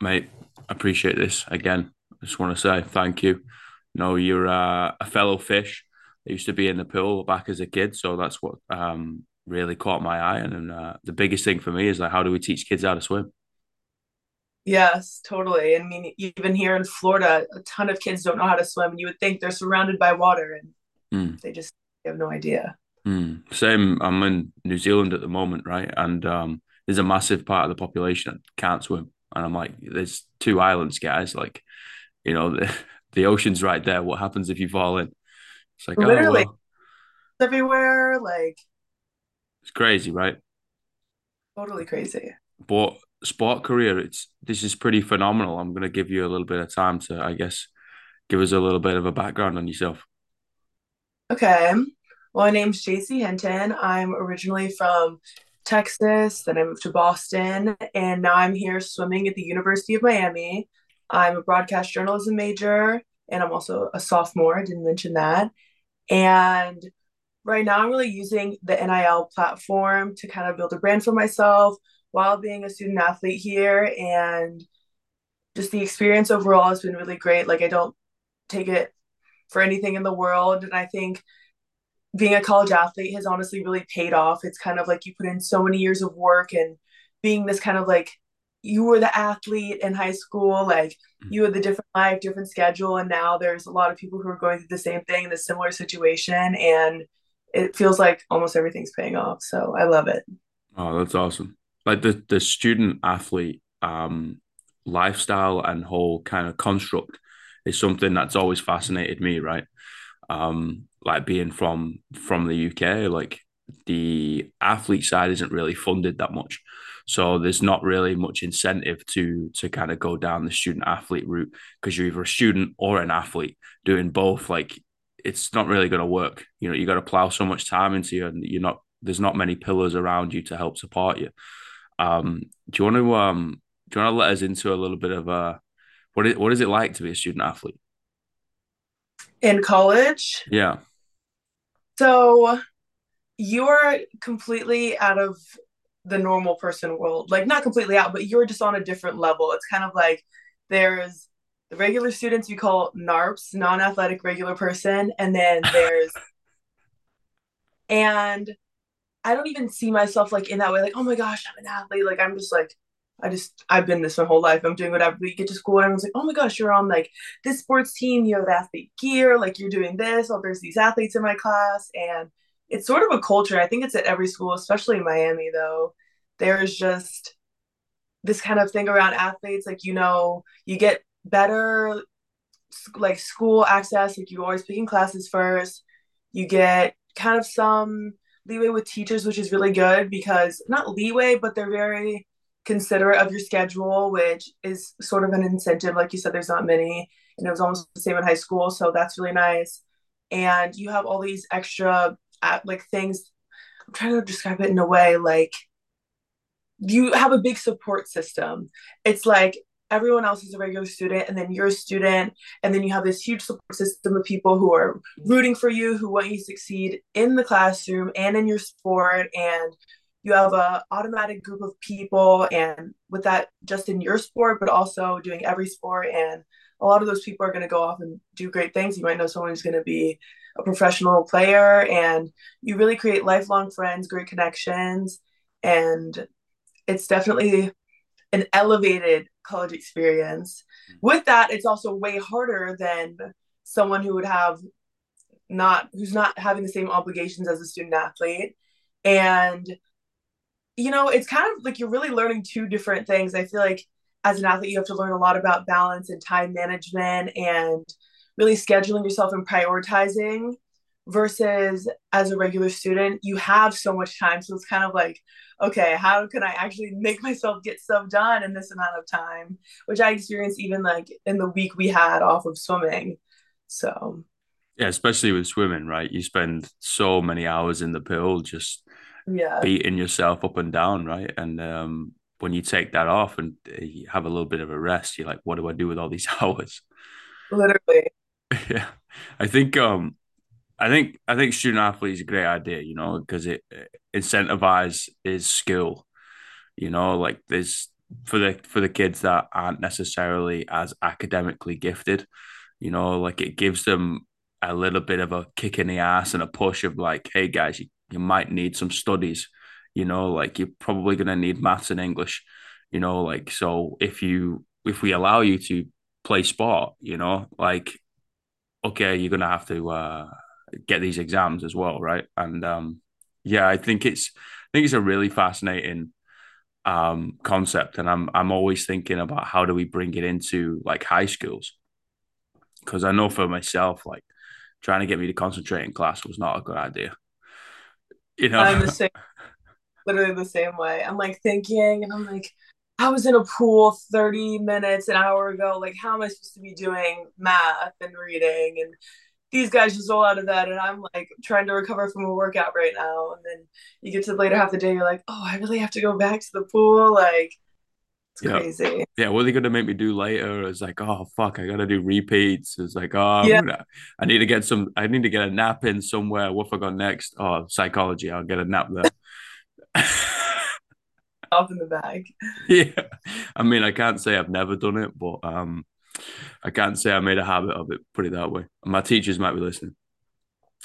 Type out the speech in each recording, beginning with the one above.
mate. Appreciate this again. I just want to say thank you. You know, you're uh, a fellow fish. I used to be in the pool back as a kid, so that's what um, really caught my eye. And, and uh, the biggest thing for me is like, how do we teach kids how to swim? Yes, totally. I mean, even here in Florida, a ton of kids don't know how to swim, and you would think they're surrounded by water, and Mm, they just have no idea. mm. Same. I'm in New Zealand at the moment, right? And um, there's a massive part of the population that can't swim, and I'm like, there's two islands, guys. Like, you know, the, the ocean's right there. What happens if you fall in? It's like, oh well, everywhere, like it's crazy, right? totally crazy. But sport career, it's this is pretty phenomenal. I'm gonna give you a little bit of time to, I guess, give us a little bit of a background on yourself. Okay. Well, my name's JC Hinton. I'm originally from Texas, then I moved to Boston, and now I'm here swimming at the University of Miami. I'm a broadcast journalism major, and I'm also a sophomore. I didn't mention that. And right now, I'm really using the NIL platform to kind of build a brand for myself while being a student athlete here. And just the experience overall has been really great. Like, I don't take it for anything in the world. And I think being a college athlete has honestly really paid off. It's kind of like you put in so many years of work and being this kind of like you were the athlete in high school, like you had the different life, different schedule, and now there's a lot of people who are going through the same thing in a similar situation, and it feels like almost everything's paying off. So I love it. Oh, that's awesome. Like the the student athlete um lifestyle and whole kind of construct is something that's always fascinated me, right? Um, like being from from the UK, like the athlete side isn't really funded that much. So there's not really much incentive to to kind of go down the student athlete route because you're either a student or an athlete doing both. Like it's not really going to work. You know, you got to plow so much time into you, and you're not. There's not many pillars around you to help support you. Um, do you want to um do you want to let us into a little bit of uh what is what is it like to be a student athlete? In college, Yeah. So you're completely out of the normal person world. Like not completely out, but you're just on a different level. It's kind of like there's the regular students we call NARPs, non-athletic regular person, and then there's and I don't even see myself like in that way, like, oh my gosh, I'm an athlete. Like I'm just like I just I've been this my whole life. I'm doing whatever. We get to school and everyone's like, oh my gosh, you're on like this sports team, you have athlete gear, like you're doing this. Oh, there's these athletes in my class. And it's sort of a culture. I think it's at every school, especially in Miami though. There's just this kind of thing around athletes, like, you know, you get better like school access, like you're always picking classes first. You get kind of some leeway with teachers, which is really good because not leeway, but they're very considerate of your schedule, which is sort of an incentive. Like you said, there's not many, and it was almost the same in high school, so that's really nice. And you have all these extra uh, like things. I'm trying to describe it in a way like you have a big support system. It's like everyone else is a regular student and then you're a student and then you have this huge support system of people who are rooting for you who want you to succeed in the classroom and in your sport and you have a automatic group of people and with that just in your sport but also doing every sport and a lot of those people are going to go off and do great things you might know someone who's going to be a professional player and you really create lifelong friends great connections and it's definitely an elevated college experience. Mm-hmm. With that, it's also way harder than someone who would have not who's not having the same obligations as a student athlete. And you know, it's kind of like you're really learning two different things. I feel like as an athlete, you have to learn a lot about balance and time management and really scheduling yourself and prioritizing versus as a regular student, you have so much time. So it's kind of like, okay, how can I actually make myself get stuff done in this amount of time? Which I experienced even like in the week we had off of swimming. So, Yeah, especially with swimming, right? You spend so many hours in the pool just yeah, beating yourself up and down, right? And um when you take that off and uh, you have a little bit of a rest, you're like, what do I do with all these hours? literally. Yeah. I think um I think I think student athlete is a great idea, you know, because it, it incentivize is skill. You know, like there's for the for the kids that aren't necessarily as academically gifted. You know, like it gives them a little bit of a kick in the ass and a push of like, hey guys, you, you might need some studies. You know, like you're probably gonna need maths and English. You know, like so if you if we allow you to play sport, you know, like okay, you're gonna have to uh, get these exams as well, right? And um, yeah, I think it's I think it's a really fascinating um, concept, and I'm I'm always thinking about how do we bring it into like high schools because I know for myself, like trying to get me to concentrate in class was not a good idea. You know, I'm the same, literally the same way. I'm like thinking, and I'm like, I was in a pool 30 minutes an hour ago. Like, how am I supposed to be doing math and reading? And these guys just roll out of that, and I'm like trying to recover from a workout right now. And then you get to the later half of the day, you're like, oh, I really have to go back to the pool. Like, it's yeah. crazy. Yeah, what are they gonna make me do later? It's like, oh fuck, I gotta do repeats. It's like, oh, yeah. Gonna, I need to get some. I need to get a nap in somewhere. What if I got next? Oh, psychology. I'll get a nap there. Off in the bag. Yeah, I mean, I can't say I've never done it, but um, I can't say I made a habit of it. Put it that way. My teachers might be listening.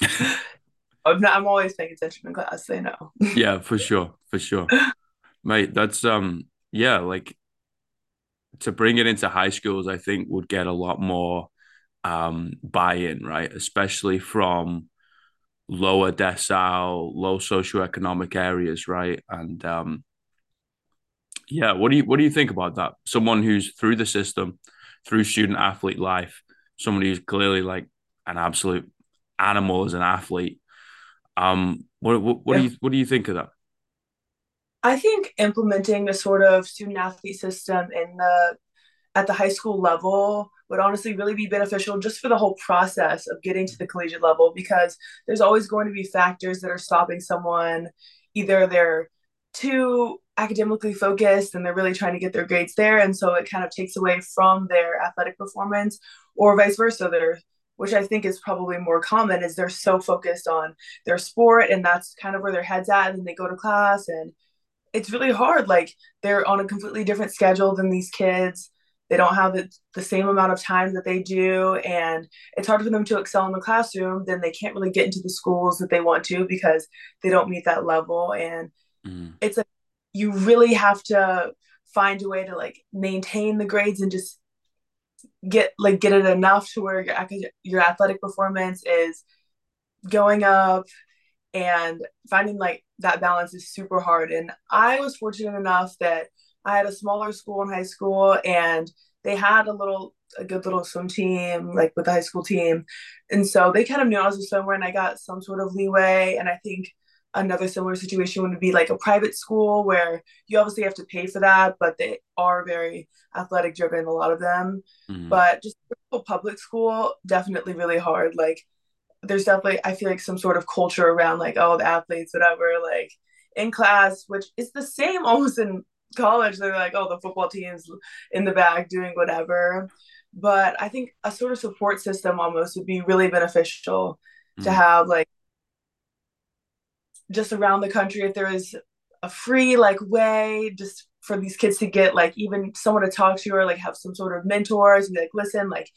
I'm, not, I'm always paying attention in class. They know. yeah, for sure, for sure, mate. That's um, yeah, like to bring it into high schools, I think would get a lot more um buy-in, right? Especially from lower decile, low socioeconomic areas, right? And um, yeah, what do you what do you think about that? Someone who's through the system, through student athlete life, somebody who's clearly like an absolute animal as an athlete. Um, what what, what yeah. do you what do you think of that? I think implementing a sort of student athlete system in the at the high school level would honestly really be beneficial just for the whole process of getting to the collegiate level because there's always going to be factors that are stopping someone either they're too academically focused and they're really trying to get their grades there and so it kind of takes away from their athletic performance or vice versa they're which i think is probably more common is they're so focused on their sport and that's kind of where their head's at and they go to class and it's really hard like they're on a completely different schedule than these kids they don't have the, the same amount of time that they do and it's hard for them to excel in the classroom then they can't really get into the schools that they want to because they don't meet that level and mm. it's like you really have to find a way to like maintain the grades and just get like get it enough to where your, your athletic performance is going up and finding like that balance is super hard and i was fortunate enough that i had a smaller school in high school and they had a little a good little swim team like with the high school team and so they kind of knew i was a swimmer and i got some sort of leeway and i think another similar situation would be like a private school where you obviously have to pay for that, but they are very athletic driven, a lot of them. Mm-hmm. But just a public school, definitely really hard. Like there's definitely I feel like some sort of culture around like, oh, the athletes, whatever, like in class, which is the same almost in college. They're like, oh, the football team's in the back doing whatever. But I think a sort of support system almost would be really beneficial mm-hmm. to have like just around the country if there is a free like way just for these kids to get like even someone to talk to or like have some sort of mentors and be like listen like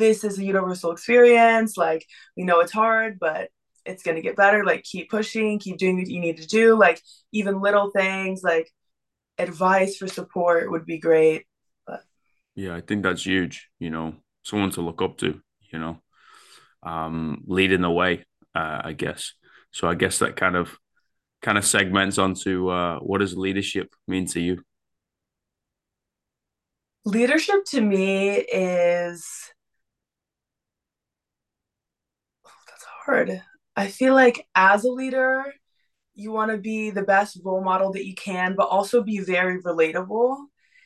this is a universal experience like we know it's hard but it's going to get better like keep pushing keep doing what you need to do like even little things like advice for support would be great but yeah i think that's huge you know someone to look up to you know um leading the way uh, i guess so I guess that kind of kind of segments onto uh, what does leadership mean to you? Leadership to me is oh, that's hard. I feel like as a leader, you want to be the best role model that you can, but also be very relatable.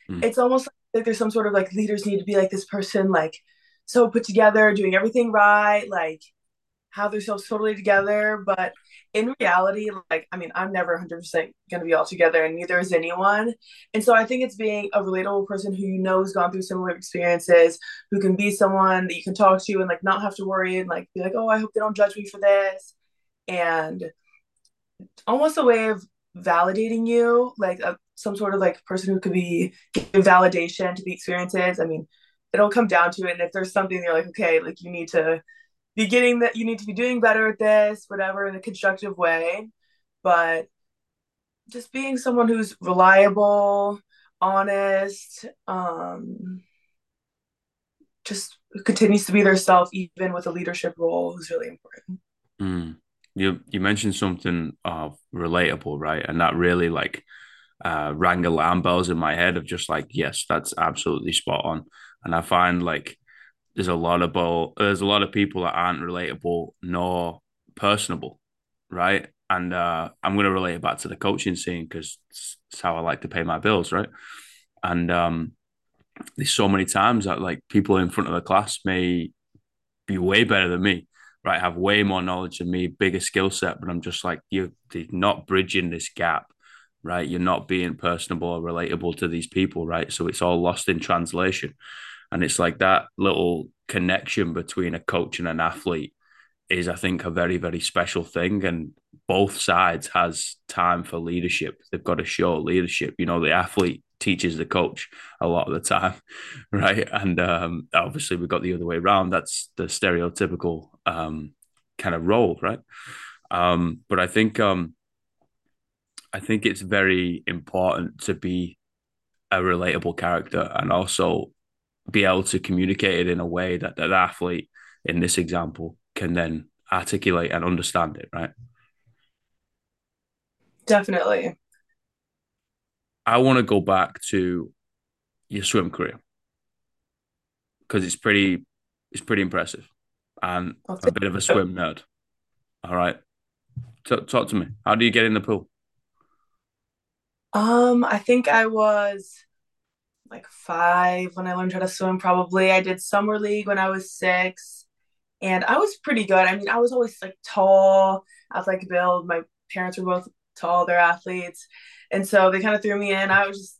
Mm. It's almost like there's some sort of like leaders need to be like this person, like so put together, doing everything right, like have themselves totally together. But in reality, like, I mean, I'm never 100% going to be all together, and neither is anyone. And so I think it's being a relatable person who you know has gone through similar experiences, who can be someone that you can talk to and like not have to worry and like be like, oh, I hope they don't judge me for this. And almost a way of validating you, like a, some sort of like person who could be give validation to the experiences. I mean, it'll come down to it. And if there's something you're like, okay, like you need to be getting that, you need to be doing better at this, whatever, in a constructive way. But just being someone who's reliable, honest, um, just continues to be their self even with a leadership role is really important. Mm. You you mentioned something of relatable, right? And that really like uh, rang alarm bells in my head of just like, yes, that's absolutely spot on. And I find like there's a lot of bo- there's a lot of people that aren't relatable nor personable, right? And uh, I'm to relate it back to the coaching scene because it's how I like to pay my bills, right? And um, there's so many times that like people in front of the class may be way better than me, right? Have way more knowledge than me, bigger skill set, but I'm just like you're not bridging this gap, right? You're not being personable or relatable to these people, right? So it's all lost in translation, and it's like that little connection between a coach and an athlete is, I think, a very very special thing, and both sides has time for leadership. They've got to show leadership. You know, the athlete teaches the coach a lot of the time, right? And um, obviously, we've got the other way around. That's the stereotypical um, kind of role, right? Um, but I think um, I think it's very important to be a relatable character and also be able to communicate it in a way that that athlete in this example can then articulate and understand it, right? Definitely. I want to go back to your swim career because it's pretty it's pretty impressive and a bit of a swim nerd. All right, T- talk to me. How do you get in the pool? Um, I think I was like five when I learned how to swim. Probably I did summer league when I was six, and I was pretty good. I mean, I was always like tall, athletic build. My parents were both tall; they're athletes, and so they kind of threw me in. I was just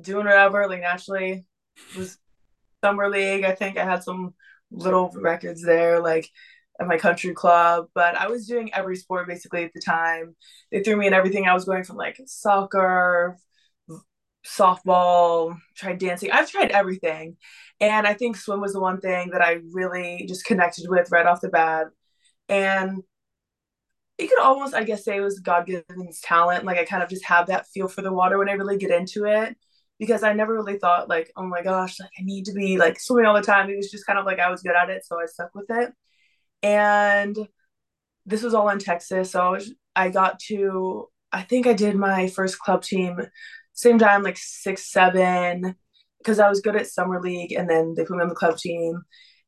doing whatever, like naturally. It was summer league. I think I had some little records there, like at my country club. But I was doing every sport basically at the time. They threw me in everything. I was going from like soccer, softball, tried dancing. I've tried everything. And I think swim was the one thing that I really just connected with right off the bat. And you could almost, I guess, say it was God given talent. Like I kind of just have that feel for the water when I really get into it because I never really thought like, oh my gosh, like I need to be like swimming all the time. It was just kind of like I was good at it, so I stuck with it. And this was all in Texas, so I, got to. I think I did my first club team same time, like six, seven, because I was good at summer league, and then they put me on the club team,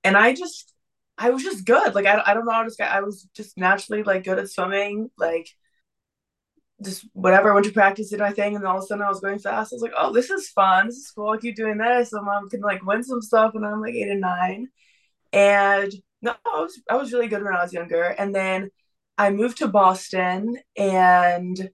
and I just I was just good. Like I, I don't know to describe. I was just naturally like good at swimming. Like just whatever. I went to practice, did my thing, and all of a sudden I was going fast. I was like, oh, this is fun. This is cool. I keep doing this. So mom can like win some stuff when I'm like eight and nine. And no, I was I was really good when I was younger. And then I moved to Boston and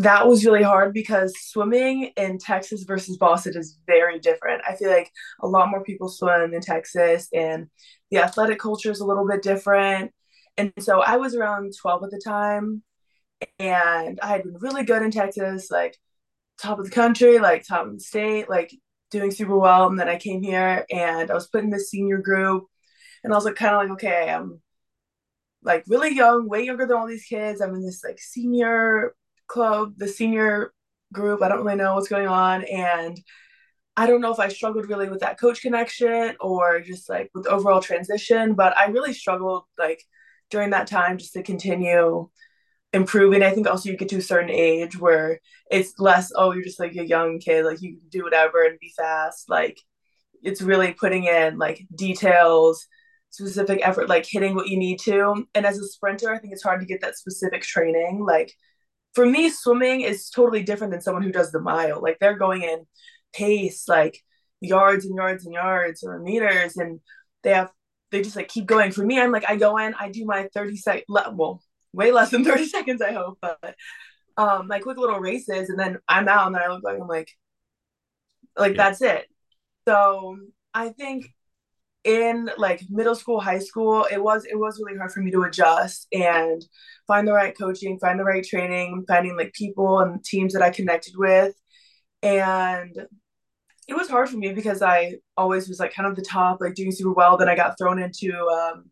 that was really hard because swimming in Texas versus Boston is very different. I feel like a lot more people swim in Texas and the athletic culture is a little bit different. And so I was around 12 at the time and I had been really good in Texas, like top of the country, like top of the state, like doing super well. And then I came here and I was put in this senior group and I was like kind of like, okay, I'm like really young, way younger than all these kids. I'm in this like senior club, the senior group. I don't really know what's going on. And I don't know if I struggled really with that coach connection or just like with overall transition, but I really struggled like during that time just to continue improving. I think also you get to a certain age where it's less, oh, you're just like a young kid, like you can do whatever and be fast. Like it's really putting in like details, specific effort, like hitting what you need to. And as a sprinter, I think it's hard to get that specific training. Like for me, swimming is totally different than someone who does the mile. Like they're going in pace, like yards and yards and yards or meters, and they have they just like keep going. For me, I'm like I go in, I do my 30 second, well, way less than 30 seconds, I hope, but um, my quick little races, and then I'm out, and then I look like I'm like, like yeah. that's it. So I think in like middle school, high school, it was it was really hard for me to adjust and find the right coaching, find the right training, finding like people and teams that I connected with. And it was hard for me because I always was like kind of the top, like doing super well. Then I got thrown into um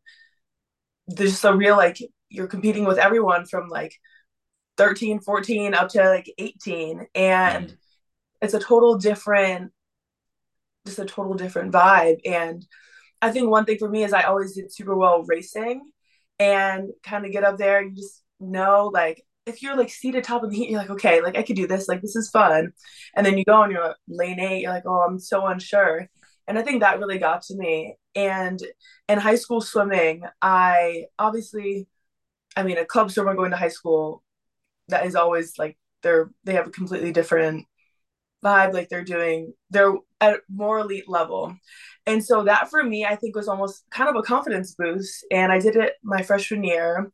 there's a real like you're competing with everyone from like 13, 14 up to like 18. And mm. it's a total different just a total different vibe. And I think one thing for me is I always did super well racing and kind of get up there. and You just know, like, if you're like seated top of the heat, you're like, okay, like I could do this. Like, this is fun. And then you go on your lane eight, you're like, oh, I'm so unsure. And I think that really got to me. And in high school swimming, I obviously, I mean, a club swimmer going to high school, that is always like they're they have a completely different vibe. Like they're doing, they're at more elite level. And so that for me, I think was almost kind of a confidence boost. And I did it my freshman year.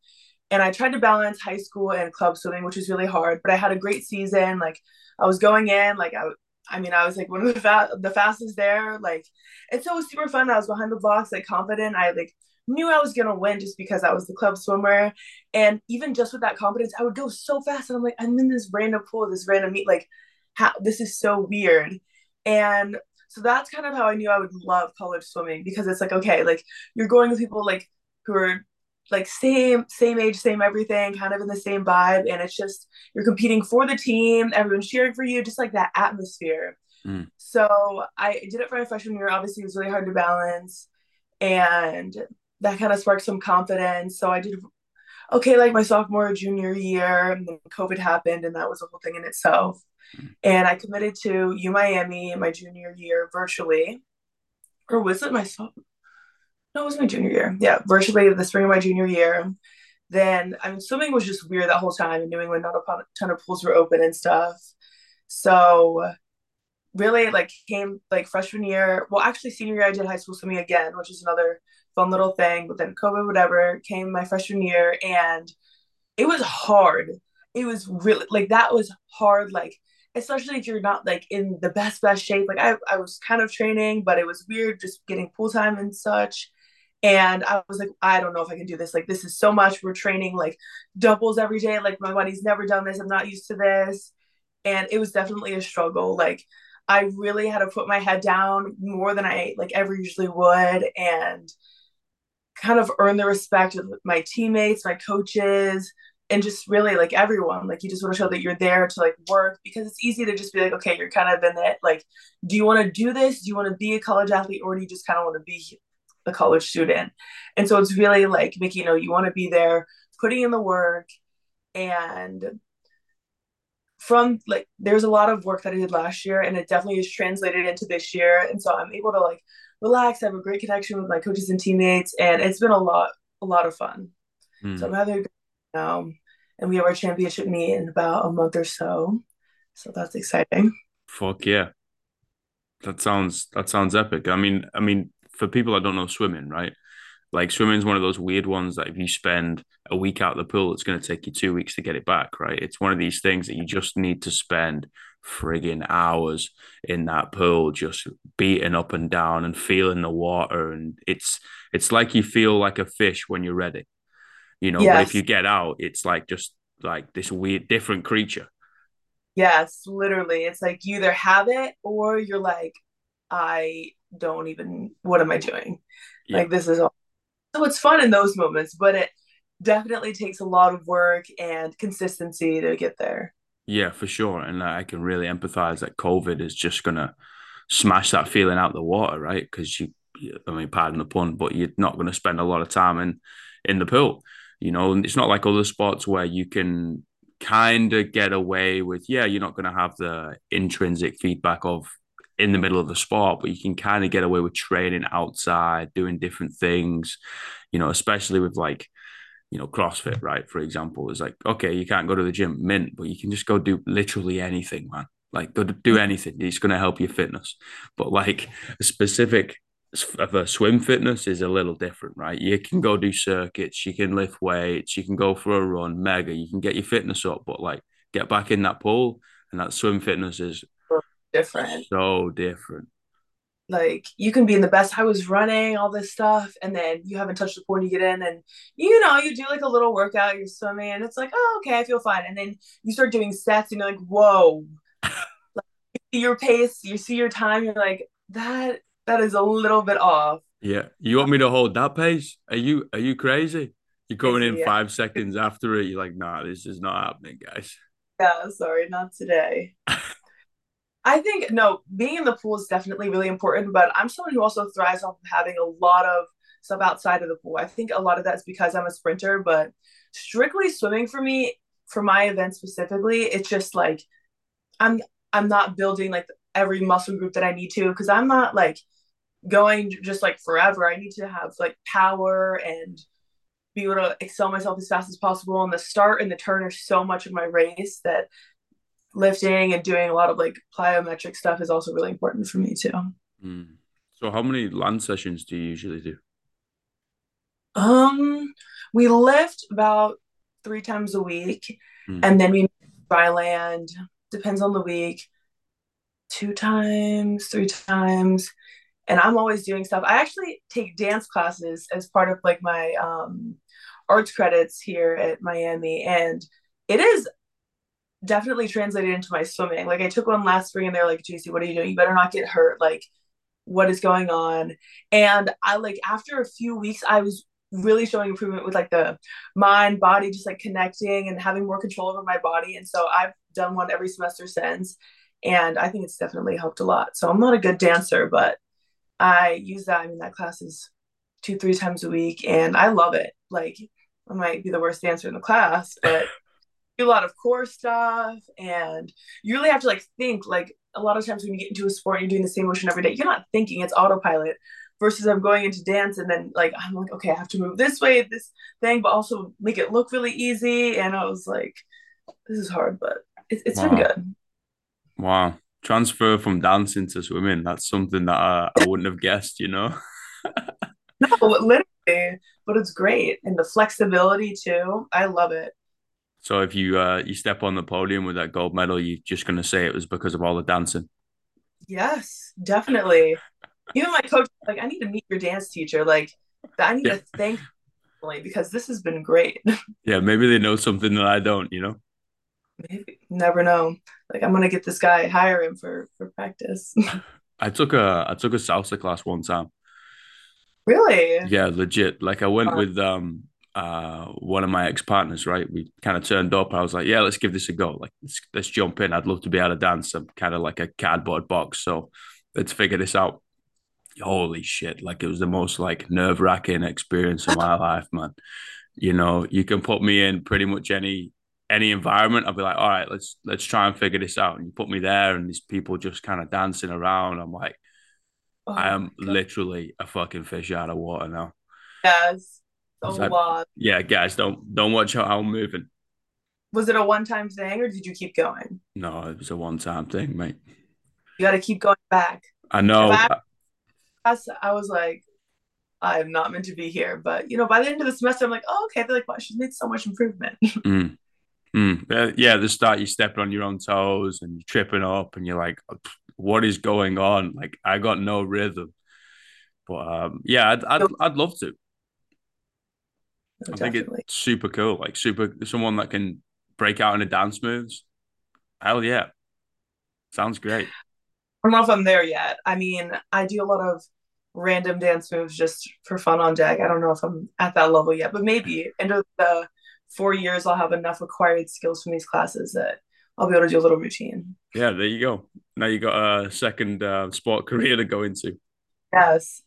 And I tried to balance high school and club swimming, which was really hard. But I had a great season. Like I was going in, like I, I mean, I was like one of the fa- the fastest there. Like, and so it was super fun. I was behind the blocks, like confident. I like knew I was gonna win just because I was the club swimmer. And even just with that confidence, I would go so fast. And I'm like, I'm in this random pool, this random meet. Like, how this is so weird. And so that's kind of how I knew I would love college swimming because it's like, okay, like you're going with people like who are like same same age same everything kind of in the same vibe and it's just you're competing for the team everyone's cheering for you just like that atmosphere mm. so i did it for my freshman year obviously it was really hard to balance and that kind of sparked some confidence so i did okay like my sophomore junior year and then covid happened and that was a whole thing in itself mm-hmm. and I committed to U Miami in my junior year virtually. Or was it my sophomore? No, it was my junior year. Yeah, virtually the spring of my junior year. Then I mean swimming was just weird that whole time in New England, not a ton of pools were open and stuff. So really like came like freshman year. Well, actually senior year I did high school swimming again, which is another fun little thing. But then COVID, whatever, came my freshman year and it was hard. It was really like that was hard, like especially if you're not like in the best best shape. Like I, I was kind of training but it was weird just getting full time and such. And i was like i don't know if i can do this. Like this is so much. We're training like doubles every day. Like my body's never done this. I'm not used to this. And it was definitely a struggle. Like i really had to put my head down more than i like ever usually would. And kind of earn the respect of my teammates my coaches and just really like everyone. Like you just want to show that you're there to like work because it's easy to just be like okay you're kind of in it. Like do you want to do this? Do you want to be a college athlete or do you just kind of want to be a college student? And so it's really like making you know you want to be there putting in the work and from like there's a lot of work that I did last year and it definitely is translated into this year and so I'm able to like relax I have a great connection with my coaches and teammates and it's been a lot a lot of fun mm. so I'm having now, and we have our championship meet in about a month or so. So that's exciting. Fuck yeah, that sounds that sounds epic. I mean, I mean, for people that don't know swimming, right? Like swimming is one of those weird ones that if you spend a week out of the pool, it's going to take you two weeks to get it back, right? It's one of these things that you just need to spend frigging hours in that pool, just beating up and down and feeling the water, and it's it's like you feel like a fish when you're ready. You know yes. but if you get out it's like just like this weird different creature. Yes literally. It's like you either have it or you're like i don't even what am i doing? Yeah. like this is all. So it's fun in those moments but it definitely takes a lot of work and consistency to get there yeah for sure and i can really empathize that covid is just gonna smash that feeling out the water right? Because you i mean pardon the pun but you're not going to spend a lot of time in in the pool you know, and it's not like other sports where you can kind of get away with, yeah, you're not going to have the intrinsic feedback of in the middle of the sport, but you can kind of get away with training outside, doing different things, you know, especially with like, you know, CrossFit, right? For example, is like, okay, you can't go to the gym mint, but you can just go do literally anything, man. Like, go do anything. It's going to help your fitness. But like a specific of a swim fitness is a little different, right? You can go do circuits, you can lift weights, you can go for a run, mega, you can get your fitness up, but like get back in that pool and that swim fitness is different. So different. Like you can be in the best I was running all this stuff and then you haven't touched the pool and you get in and you know you do like a little workout you're swimming and it's like oh okay I feel fine. And then you start doing sets and you're like whoa. Like, your pace you see your time you're like that that is a little bit off. Yeah. You want me to hold that pace? Are you are you crazy? You're coming in yeah. five seconds after it you're like nah this is not happening guys. Yeah sorry not today I think no, being in the pool is definitely really important, but I'm someone who also thrives off of having a lot of stuff outside of the pool. I think a lot of that's because I'm a sprinter, but strictly swimming for me, for my event specifically, it's just like I'm I'm not building like every muscle group that I need to because I'm not like going just like forever. I need to have like power and be able to excel myself as fast as possible. And the start and the turn are so much of my race that lifting and doing a lot of like plyometric stuff is also really important for me too. Mm. So how many land sessions do you usually do? Um, we lift about three times a week, mm. and then we dry land. Depends on the week. Two times, three times, and I'm always doing stuff. I actually take dance classes as part of like my um, arts credits here at Miami, and it is definitely translated into my swimming. Like I took one last spring and they're like, JC, what are you doing? You better not get hurt. Like, what is going on? And I like after a few weeks, I was really showing improvement with like the mind, body, just like connecting and having more control over my body. And so I've done one every semester since. And I think it's definitely helped a lot. So I'm not a good dancer, but I use that. I mean, that class is two, three times a week and I love it. Like I might be the worst dancer in the class, but a lot of core stuff and you really have to like think like a lot of times when you get into a sport you're doing the same motion every day you're not thinking it's autopilot versus i'm going into dance and then like i'm like okay i have to move this way this thing but also make it look really easy and i was like this is hard but it, it's wow. been good. Wow. Transfer from dancing to swimming that's something that i, I wouldn't have guessed you know? No literally but it's great and the flexibility too i love it so if you uh, you step on the podium with that gold medal, you're just going to say it was because of all the dancing. Yes, definitely. Even my coach, like, I need to meet your dance teacher. Like, I need yeah. to thank because this has been great. Yeah, maybe they know something that I don't. You know. Maybe never know. Like, I'm gonna get this guy, hire him for for practice. I took a I took a salsa class one time. Really? Yeah, legit. Like I went with um uh, one of my ex partners, right? We kind of turned up. I was like, yeah, let's give this a go. Like, let's, let's jump in. I'd love to be able to dance. I'm kind of like a cardboard box. So let's figure this out. Holy shit. Like, it was the most like nerve wracking experience of my life, man. You know, you can put me in pretty much any any environment, I'll be like, all right, let's let's try and figure this out. And you put me there, and these people just kind of dancing around. I'm like, oh I am literally a fucking fish out of water now. Yes, lot. Yeah, guys, don't don't watch how I'm moving. Was it a one time thing or did you keep going? No, it was a one time thing, mate. You got to keep going back. I know. I, I was like, I am not meant to be here. But you know, by the end of the semester, I'm like, oh, okay. They're like, wow, she's made so much improvement. mm. Mm. Yeah, the start you stepping on your own toes and you're tripping up, and you're like, what is going on? Like, I got no rhythm. But um, yeah, I'd, I'd, I'd love to. I think it's super cool. Like super someone that can break out into dance moves. Hell yeah. Sounds great. I don't know if I'm there yet. I mean, I do a lot of random dance moves just for fun on deck. I don't know if I'm at that level yet, but maybe into the four years I'll have enough acquired skills from these classes that I'll be able to do a little routine. Yeah, there you go. Now you got a second uh, sport career to go into. Yes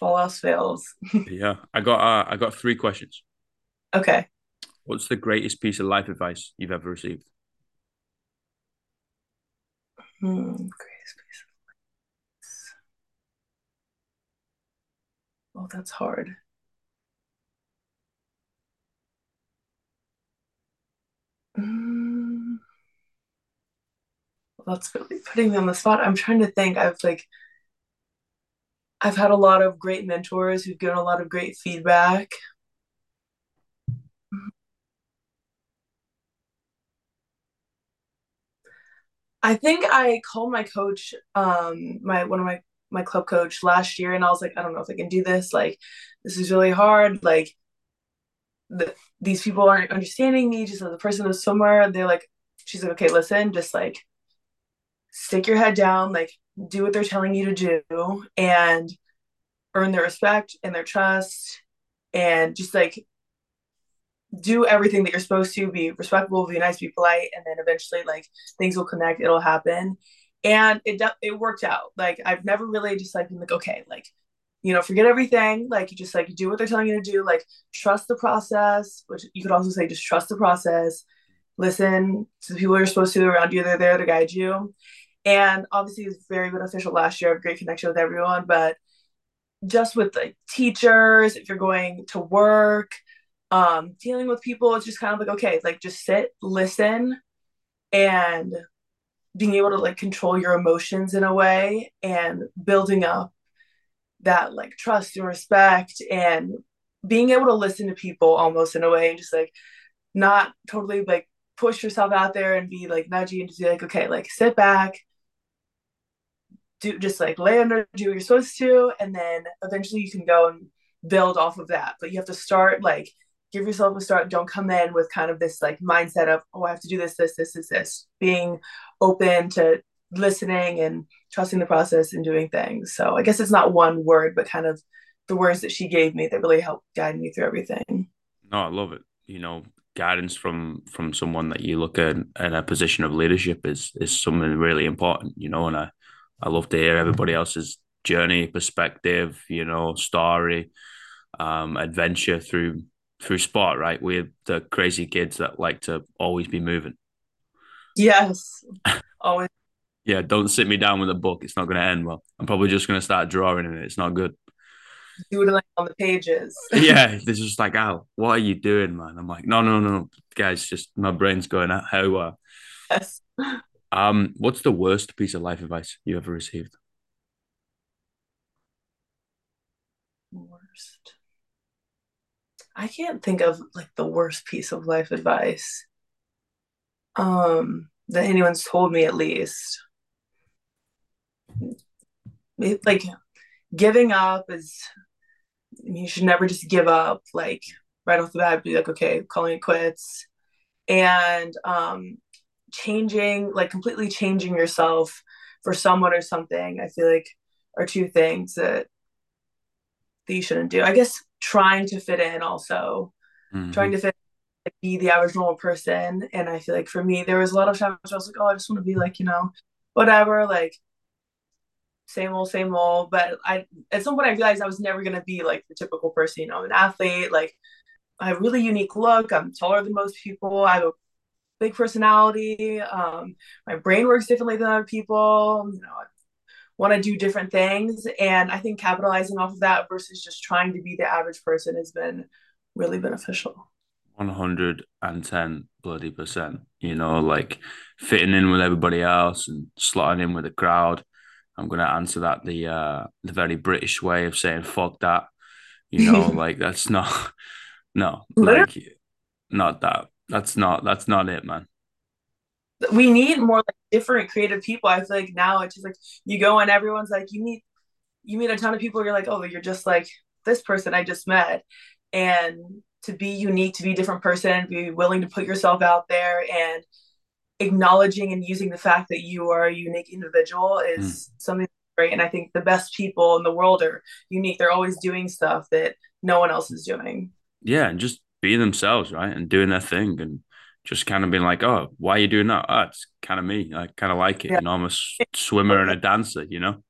all else fails. yeah, I got uh, I got three questions. Okay. What's the greatest piece of life advice you've ever received? Hmm, greatest piece of advice. Oh, that's hard. Mm. Well, that's really putting me on the spot. I'm trying to think. I've like I've had a lot of great mentors who've given a lot of great feedback. I think I called my coach, um, my one of my my club coach last year, and I was like, I don't know if I can do this. Like, this is really hard. Like, the, these people aren't understanding me. Just as a person of swimmer, they're like, she's like, okay, listen, just like stick your head down, like do what they're telling you to do, and earn their respect and their trust, and just like do everything that you're supposed to be respectful be nice be polite and then eventually like things will connect it'll happen and it it worked out. Like I've never really just like been like okay, like you know, forget everything. Like you just like do what they're telling you to do. Like trust the process, which you could also say just trust the process. Listen to the people you're supposed to around you. They're there to guide you. And obviously, it's very beneficial last year. I have great connection with everyone, but just with like teachers, if you're going to work, um, dealing with people, it's just kind of like okay, like just sit, listen, and being able to like control your emotions in a way and building up that like trust and respect and being able to listen to people almost in a way and just like not totally like push yourself out there and be like nudgy and just be like okay like sit back do just like lay under do what you're supposed to and then eventually you can go and build off of that but you have to start like give yourself a start. Don't come in with kind of this like mindset of, oh, I have to do this, this, this, this, this. Being open to listening and trusting the process and doing things. So I guess it's not one word, but kind of the words that she gave me that really helped guide me through everything. No, I love it. You know, guidance from from someone that you look at in a position of leadership is is something really important. You know, and I I love to hear everybody else's journey, perspective, you know, story, um, adventure through through sport, right? We're the crazy kids that like to always be moving. Yes. Always. yeah, don't sit me down with a book. It's not going to end well. I'm probably just going to start drawing in it. It's not good. Doodling on the pages. yeah, they're just like, Al, what are you doing, man? I'm like, no, no, no, guys, just my brain's going out. How? Uh... Yes. Um, what's the worst piece of life advice you ever received? Worst. I can't think of like the worst piece of life advice um that anyone's told me at least. It, like giving up is you should never just give up like right off the bat be like okay calling it quits and um changing like completely changing yourself for someone or something i feel like are two things that that you shouldn't do i guess trying to fit in also mm-hmm. trying to fit be the average normal person and i feel like for me there was a lot of times i was like oh i just want to be like you know whatever like same old same old but i at some point i realized i was never going to be like the typical person you know I'm an athlete like i have a really unique look i'm taller than most people i have a big personality um my brain works differently than other people you know I want to do different things. And I think capitalizing off of that versus just trying to be the average person has been really beneficial. 110 bloody percent. You know, like fitting in with everybody else and slotting in with the crowd. I'm gonna answer that the uh the very British way of saying fuck that. You know, like that's not no, like not that. That's not that's not it, man we need more like different creative people. I feel like now it's just like you go and everyone's like you meet you meet a ton of people. You're like, oh, you're just like this person I just met, and to be unique, to be a different person, be willing to put yourself out there and acknowledging and using the fact that you are a unique individual is mm. something great. And I think the best people in the world are unique. They're always doing stuff that no one else is doing. Yeah, and just being themselves, right, and doing their thing and just kind of being like, oh, why are you doing that? Oh, it's kind of me. I kind of like it. Yeah. You know, I'm a swimmer and a dancer, you know?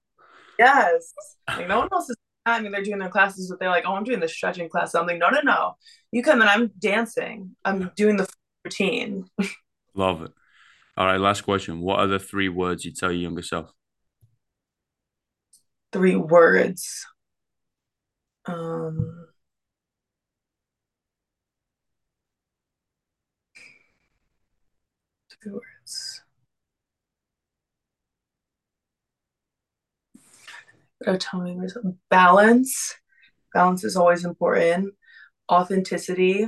Yes. Like, no one else is. I mean, they're doing their classes, but they're like, oh, I'm doing the stretching class. I'm like, no, no, no. You come and I'm dancing. I'm doing the routine. Love it. All right, last question. What are the three words you tell your younger self? Three words. Um, Oh, tell me balance. Balance is always important. Authenticity,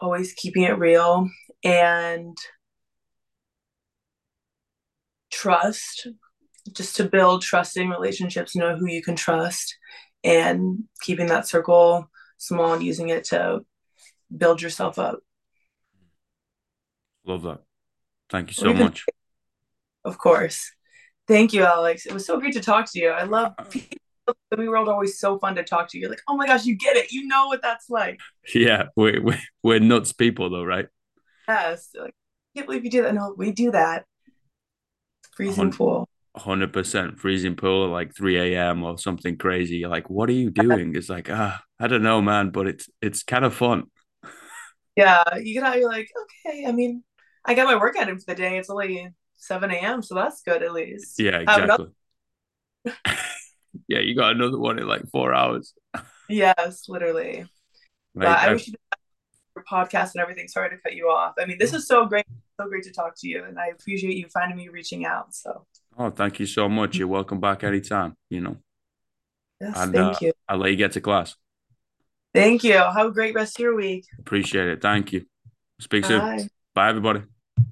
always keeping it real, and trust. just to build trusting relationships, know who you can trust, and keeping that circle small and using it to build yourself up. Love that. Thank you so much. Of course. Thank you, Alex. It was so great to talk to you. I love uh, people the We world always so fun to talk to. You're like, oh my gosh, you get it. You know what that's like. Yeah, we're we're, we're nuts people though, right? Yes. Like, I can't believe you do that. No, we do that. Freezing pool. Hundred percent freezing pool, like three a.m. or something crazy. You're like, what are you doing? It's like, ah, I don't know, man, but it's it's kind of fun. Yeah, you get out. You're like, okay. I mean, I got my workout in for the day. It's only seven a.m., so that's good at least. Yeah, exactly. yeah, you got another one in like four hours. yes, literally. Like, but I, I wish you your podcast and everything. Sorry to cut you off. I mean, this is so great, so great to talk to you, and I appreciate you finding me, reaching out. So. Oh, thank you so much. You're welcome back anytime. You know. Yes, and, thank uh, you. I'll let you get to class. Thank you. Have a great rest of your week. Appreciate it. Thank you. Speak Bye. soon. Bye, everybody.